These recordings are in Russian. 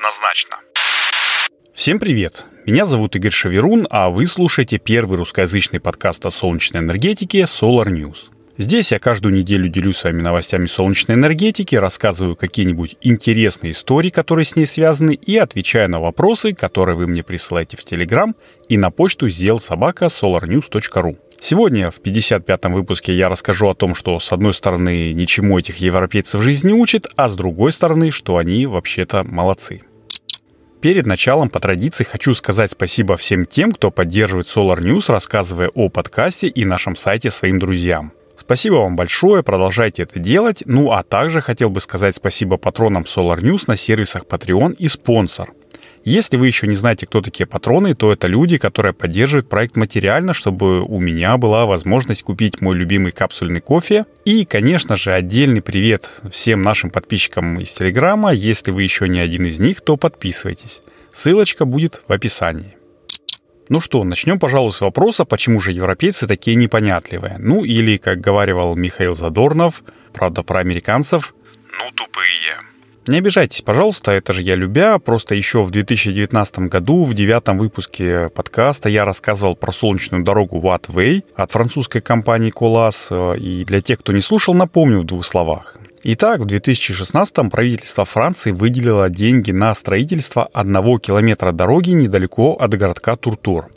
однозначно. Всем привет! Меня зовут Игорь Шаверун, а вы слушаете первый русскоязычный подкаст о солнечной энергетике Solar News. Здесь я каждую неделю делюсь с вами новостями солнечной энергетики, рассказываю какие-нибудь интересные истории, которые с ней связаны, и отвечаю на вопросы, которые вы мне присылаете в Телеграм и на почту zelsobaka.solarnews.ru. Сегодня в 55-м выпуске я расскажу о том, что с одной стороны ничему этих европейцев жизнь не учит, а с другой стороны, что они вообще-то молодцы. Перед началом по традиции хочу сказать спасибо всем тем, кто поддерживает Solar News, рассказывая о подкасте и нашем сайте своим друзьям. Спасибо вам большое, продолжайте это делать. Ну а также хотел бы сказать спасибо патронам Solar News на сервисах Patreon и спонсор. Если вы еще не знаете, кто такие патроны, то это люди, которые поддерживают проект материально, чтобы у меня была возможность купить мой любимый капсульный кофе. И, конечно же, отдельный привет всем нашим подписчикам из Телеграма. Если вы еще не один из них, то подписывайтесь. Ссылочка будет в описании. Ну что, начнем, пожалуй, с вопроса, почему же европейцы такие непонятливые. Ну или, как говаривал Михаил Задорнов, правда про американцев, ну тупые. Не обижайтесь, пожалуйста, это же я любя. Просто еще в 2019 году в девятом выпуске подкаста я рассказывал про солнечную дорогу Wattway от французской компании Colas. И для тех, кто не слушал, напомню в двух словах. Итак, в 2016 правительство Франции выделило деньги на строительство одного километра дороги недалеко от городка Туртур.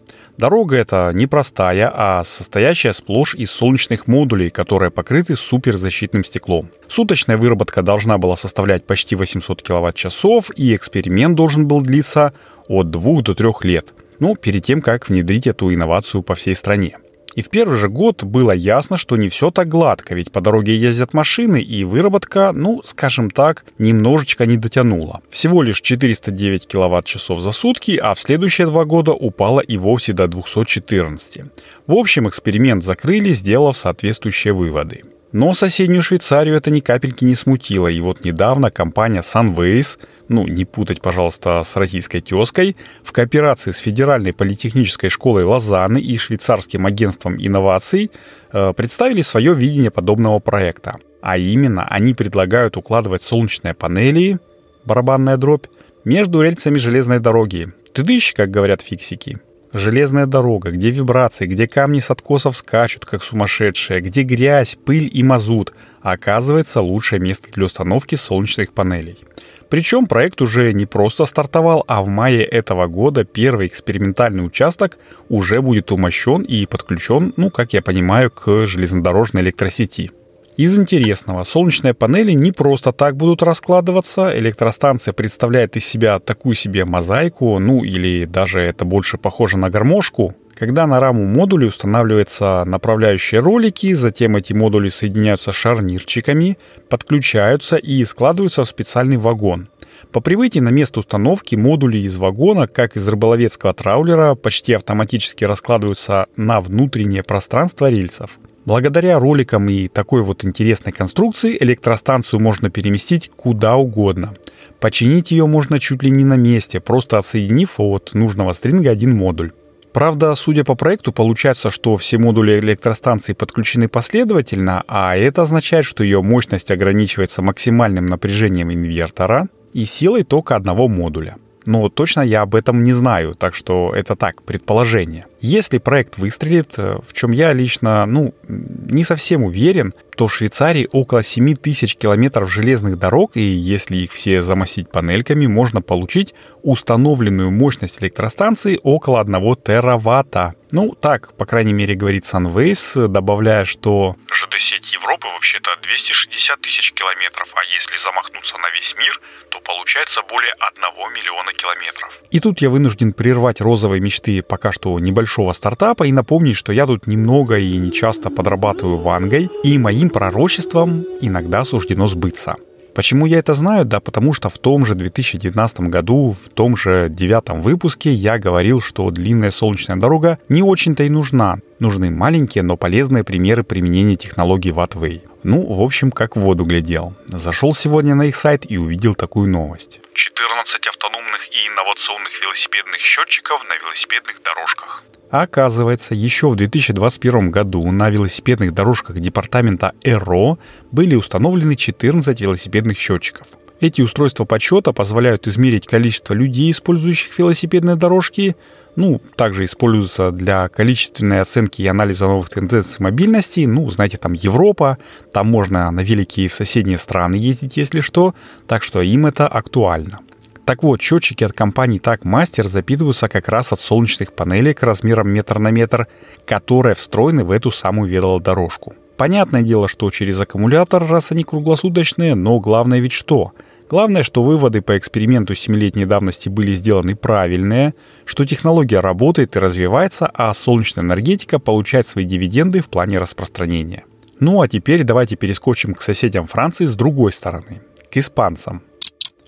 Дорога эта непростая, а состоящая сплошь из солнечных модулей, которые покрыты суперзащитным стеклом. Суточная выработка должна была составлять почти 800 кВт-часов, и эксперимент должен был длиться от 2 до 3 лет, ну, перед тем, как внедрить эту инновацию по всей стране. И в первый же год было ясно, что не все так гладко, ведь по дороге ездят машины, и выработка, ну, скажем так, немножечко не дотянула. Всего лишь 409 киловатт-часов за сутки, а в следующие два года упала и вовсе до 214. В общем, эксперимент закрыли, сделав соответствующие выводы. Но соседнюю Швейцарию это ни капельки не смутило, и вот недавно компания Sunways, ну, не путать, пожалуйста, с российской тезкой, в кооперации с Федеральной политехнической школой Лозанны и швейцарским агентством инноваций э, представили свое видение подобного проекта. А именно, они предлагают укладывать солнечные панели, барабанная дробь, между рельсами железной дороги. Тыдыщ, как говорят фиксики. Железная дорога, где вибрации, где камни с откосов скачут, как сумасшедшие, где грязь, пыль и мазут, а оказывается лучшее место для установки солнечных панелей. Причем проект уже не просто стартовал, а в мае этого года первый экспериментальный участок уже будет умощен и подключен, ну, как я понимаю, к железнодорожной электросети. Из интересного, солнечные панели не просто так будут раскладываться. Электростанция представляет из себя такую себе мозаику, ну или даже это больше похоже на гармошку, когда на раму модуля устанавливаются направляющие ролики, затем эти модули соединяются шарнирчиками, подключаются и складываются в специальный вагон. По прибытии на место установки модули из вагона, как из рыболовецкого траулера, почти автоматически раскладываются на внутреннее пространство рельсов. Благодаря роликам и такой вот интересной конструкции электростанцию можно переместить куда угодно. Починить ее можно чуть ли не на месте, просто отсоединив от нужного стринга один модуль. Правда, судя по проекту, получается, что все модули электростанции подключены последовательно, а это означает, что ее мощность ограничивается максимальным напряжением инвертора и силой тока одного модуля. Но точно я об этом не знаю, так что это так, предположение. Если проект выстрелит, э, в чем я лично, ну, не совсем уверен, то в Швейцарии около 7 тысяч километров железных дорог, и если их все замостить панельками, можно получить установленную мощность электростанции около 1 тераватта. Ну, так, по крайней мере, говорит Sunways, добавляя, что... ЖД-сеть Европы вообще-то 260 тысяч километров, а если замахнуться на весь мир, то получается более 1 миллиона километров. И тут я вынужден прервать розовые мечты пока что небольшого стартапа и напомнить, что я тут немного и не часто подрабатываю вангой, и моим пророчеством иногда суждено сбыться. Почему я это знаю? Да потому что в том же 2019 году, в том же девятом выпуске я говорил, что длинная солнечная дорога не очень-то и нужна. Нужны маленькие, но полезные примеры применения технологий Wattway. Ну, в общем, как в воду глядел. Зашел сегодня на их сайт и увидел такую новость. 14 автономных и инновационных велосипедных счетчиков на велосипедных дорожках. Оказывается, еще в 2021 году на велосипедных дорожках департамента ЭРО были установлены 14 велосипедных счетчиков. Эти устройства подсчета позволяют измерить количество людей, использующих велосипедные дорожки, ну, также используются для количественной оценки и анализа новых тенденций мобильности. Ну, знаете, там Европа, там можно на велике и в соседние страны ездить, если что, так что им это актуально. Так вот, счетчики от компании Так Master запитываются как раз от солнечных панелей размером метр на метр, которые встроены в эту самую велодорожку. Понятное дело, что через аккумулятор, раз они круглосуточные, но главное ведь что? Главное, что выводы по эксперименту 7-летней давности были сделаны правильные, что технология работает и развивается, а солнечная энергетика получает свои дивиденды в плане распространения. Ну а теперь давайте перескочим к соседям Франции с другой стороны, к испанцам.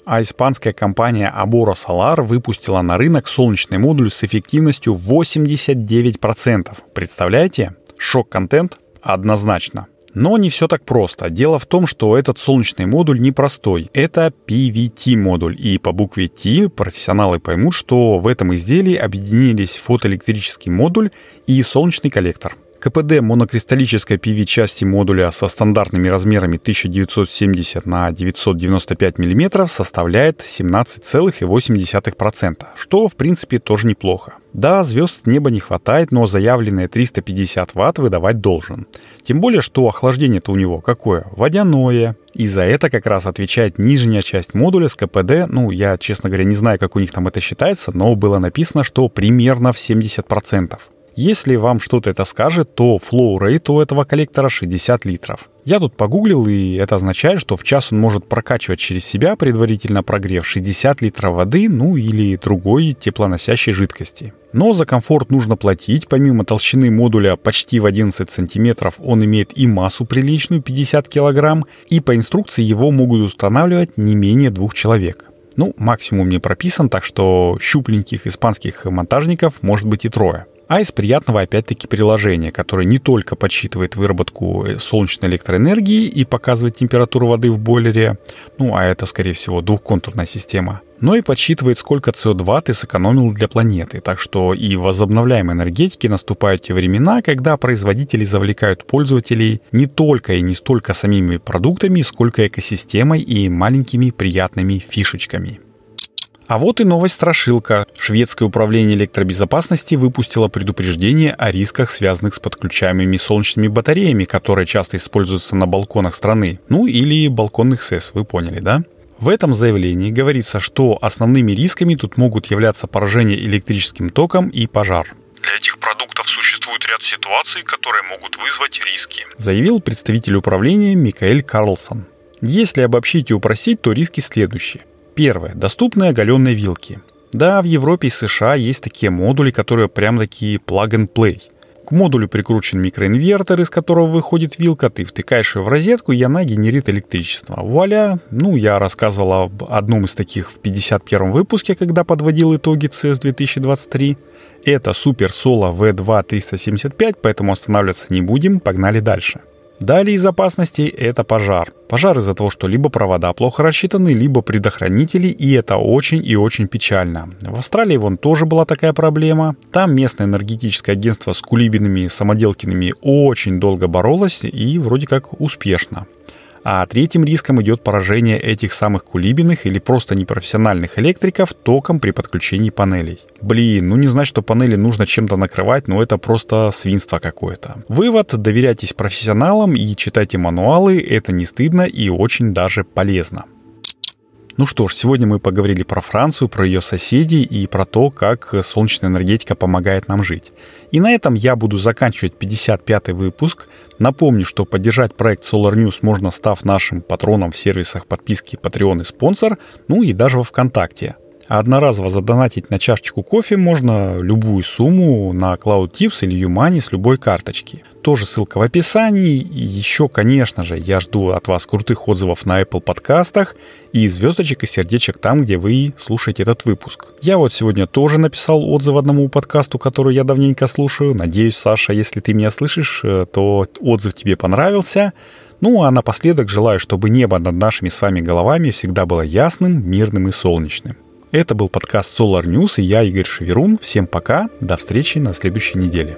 А испанская компания Abora Solar выпустила на рынок солнечный модуль с эффективностью 89%. Представляете? Шок-контент однозначно. Но не все так просто. Дело в том, что этот солнечный модуль непростой. Это PVT-модуль. И по букве T профессионалы поймут, что в этом изделии объединились фотоэлектрический модуль и солнечный коллектор. КПД монокристаллической PV-части модуля со стандартными размерами 1970 на 995 мм составляет 17,8%, что в принципе тоже неплохо. Да, звезд неба не хватает, но заявленные 350 Вт выдавать должен. Тем более, что охлаждение-то у него какое? Водяное. И за это как раз отвечает нижняя часть модуля с КПД. Ну, я, честно говоря, не знаю, как у них там это считается, но было написано, что примерно в 70%. Если вам что-то это скажет, то rate у этого коллектора 60 литров. Я тут погуглил, и это означает, что в час он может прокачивать через себя, предварительно прогрев 60 литров воды, ну или другой теплоносящей жидкости. Но за комфорт нужно платить. Помимо толщины модуля почти в 11 сантиметров, он имеет и массу приличную 50 килограмм, и по инструкции его могут устанавливать не менее двух человек. Ну, максимум не прописан, так что щупленьких испанских монтажников может быть и трое а из приятного опять-таки приложения, которое не только подсчитывает выработку э, солнечной электроэнергии и показывает температуру воды в бойлере, ну а это, скорее всего, двухконтурная система, но и подсчитывает, сколько СО2 ты сэкономил для планеты. Так что и в возобновляемой энергетике наступают те времена, когда производители завлекают пользователей не только и не столько самими продуктами, сколько экосистемой и маленькими приятными фишечками. А вот и новость страшилка. Шведское управление электробезопасности выпустило предупреждение о рисках, связанных с подключаемыми солнечными батареями, которые часто используются на балконах страны. Ну или балконных СЭС, вы поняли, да? В этом заявлении говорится, что основными рисками тут могут являться поражение электрическим током и пожар. Для этих продуктов существует ряд ситуаций, которые могут вызвать риски, заявил представитель управления Микаэль Карлсон. Если обобщить и упростить, то риски следующие. Первое. Доступные оголенные вилки. Да, в Европе и США есть такие модули, которые прям такие plug-and-play. К модулю прикручен микроинвертор, из которого выходит вилка, ты втыкаешь ее в розетку, и она генерит электричество. Вуаля! Ну, я рассказывал об одном из таких в 51 выпуске, когда подводил итоги CES 2023. Это Super Solo V2 375, поэтому останавливаться не будем, погнали дальше. Далее из опасностей это пожар. Пожар из-за того, что либо провода плохо рассчитаны, либо предохранители, и это очень и очень печально. В Австралии вон тоже была такая проблема. Там местное энергетическое агентство с кулибинами самоделкиными очень долго боролось и вроде как успешно. А третьим риском идет поражение этих самых кулибиных или просто непрофессиональных электриков током при подключении панелей. Блин, ну не знать, что панели нужно чем-то накрывать, но это просто свинство какое-то. Вывод, доверяйтесь профессионалам и читайте мануалы, это не стыдно и очень даже полезно. Ну что ж, сегодня мы поговорили про Францию, про ее соседей и про то, как солнечная энергетика помогает нам жить. И на этом я буду заканчивать 55-й выпуск. Напомню, что поддержать проект Solar News можно, став нашим патроном в сервисах подписки Patreon и спонсор, ну и даже во ВКонтакте. Одноразово задонатить на чашечку кофе можно любую сумму на Cloud Tips или Юмани с любой карточки. Тоже ссылка в описании. И еще, конечно же, я жду от вас крутых отзывов на Apple подкастах и звездочек и сердечек там, где вы слушаете этот выпуск. Я вот сегодня тоже написал отзыв одному подкасту, который я давненько слушаю. Надеюсь, Саша, если ты меня слышишь, э, то отзыв тебе понравился. Ну а напоследок желаю, чтобы небо над нашими с вами головами всегда было ясным, мирным и солнечным. Это был подкаст Solar News и я, Игорь Шеверун. Всем пока, до встречи на следующей неделе.